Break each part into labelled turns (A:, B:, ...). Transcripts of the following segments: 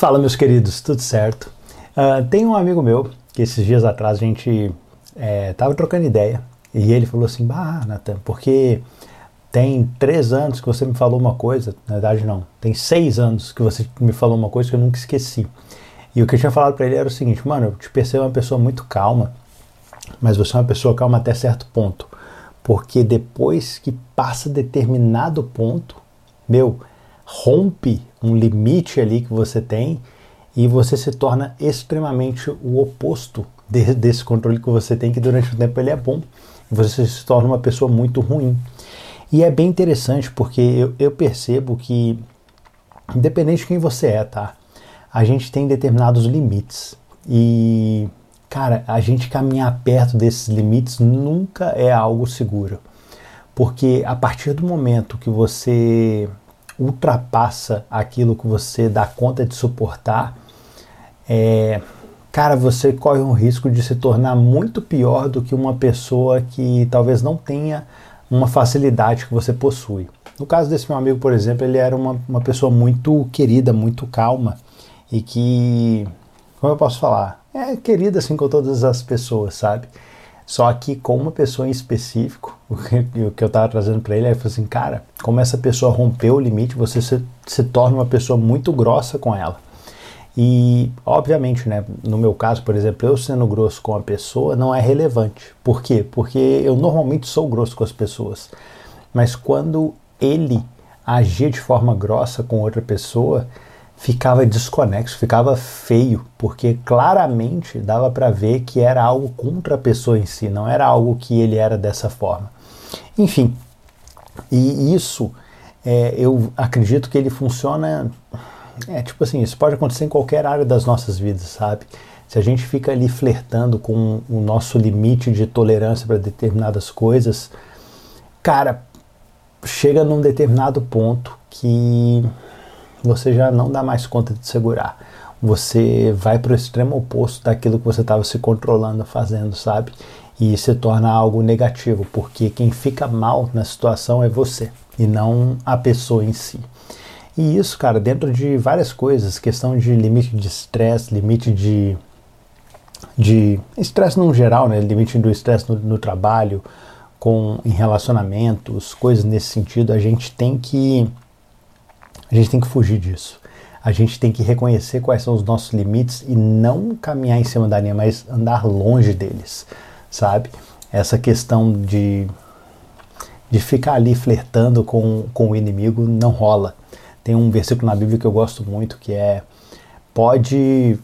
A: Fala, meus queridos, tudo certo? Uh, tem um amigo meu que esses dias atrás a gente é, tava trocando ideia e ele falou assim: Bah, Nathan, porque tem três anos que você me falou uma coisa, na verdade não, tem seis anos que você me falou uma coisa que eu nunca esqueci. E o que eu tinha falado para ele era o seguinte: Mano, eu te percebo uma pessoa muito calma, mas você é uma pessoa calma até certo ponto. Porque depois que passa determinado ponto, meu, rompe um limite ali que você tem e você se torna extremamente o oposto de, desse controle que você tem, que durante o tempo ele é bom, e você se torna uma pessoa muito ruim. E é bem interessante porque eu, eu percebo que, independente de quem você é, tá? A gente tem determinados limites. E, cara, a gente caminhar perto desses limites nunca é algo seguro. Porque a partir do momento que você ultrapassa aquilo que você dá conta de suportar, é, cara, você corre um risco de se tornar muito pior do que uma pessoa que talvez não tenha uma facilidade que você possui. No caso desse meu amigo, por exemplo, ele era uma, uma pessoa muito querida, muito calma e que, como eu posso falar, é querida assim com todas as pessoas, sabe? Só que com uma pessoa em específico, o que, eu estava trazendo para ele, ele falou assim, cara, como essa pessoa rompeu o limite, você se, se torna uma pessoa muito grossa com ela. E, obviamente, né, no meu caso, por exemplo, eu sendo grosso com a pessoa não é relevante. Por quê? Porque eu normalmente sou grosso com as pessoas. Mas quando ele agia de forma grossa com outra pessoa, ficava desconexo, ficava feio, porque claramente dava para ver que era algo contra a pessoa em si, não era algo que ele era dessa forma. Enfim, e isso é, eu acredito que ele funciona. É tipo assim, isso pode acontecer em qualquer área das nossas vidas, sabe? Se a gente fica ali flertando com o nosso limite de tolerância para determinadas coisas, cara, chega num determinado ponto que você já não dá mais conta de segurar. Você vai para o extremo oposto daquilo que você estava se controlando fazendo, sabe? E se torna algo negativo, porque quem fica mal na situação é você e não a pessoa em si. E isso, cara, dentro de várias coisas, questão de limite de estresse, limite de de estresse no geral, né? Limite do estresse no, no trabalho, com em relacionamentos, coisas nesse sentido, a gente tem que a gente tem que fugir disso. A gente tem que reconhecer quais são os nossos limites e não caminhar em cima da linha, mas andar longe deles, sabe? Essa questão de, de ficar ali flertando com, com o inimigo não rola. Tem um versículo na Bíblia que eu gosto muito que é: pode,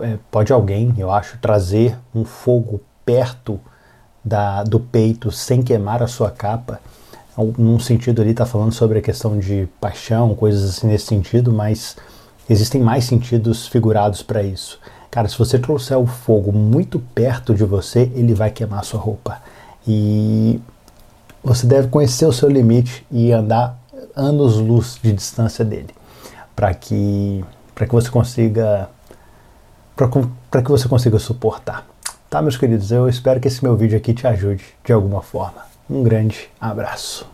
A: é, pode alguém, eu acho, trazer um fogo perto da, do peito sem queimar a sua capa num sentido ali está falando sobre a questão de paixão, coisas assim nesse sentido, mas existem mais sentidos figurados para isso. Cara, se você trouxer o fogo muito perto de você, ele vai queimar a sua roupa. E você deve conhecer o seu limite e andar anos-luz de distância dele, para que para que você consiga para que você consiga suportar. Tá, meus queridos? Eu espero que esse meu vídeo aqui te ajude de alguma forma. Um grande abraço.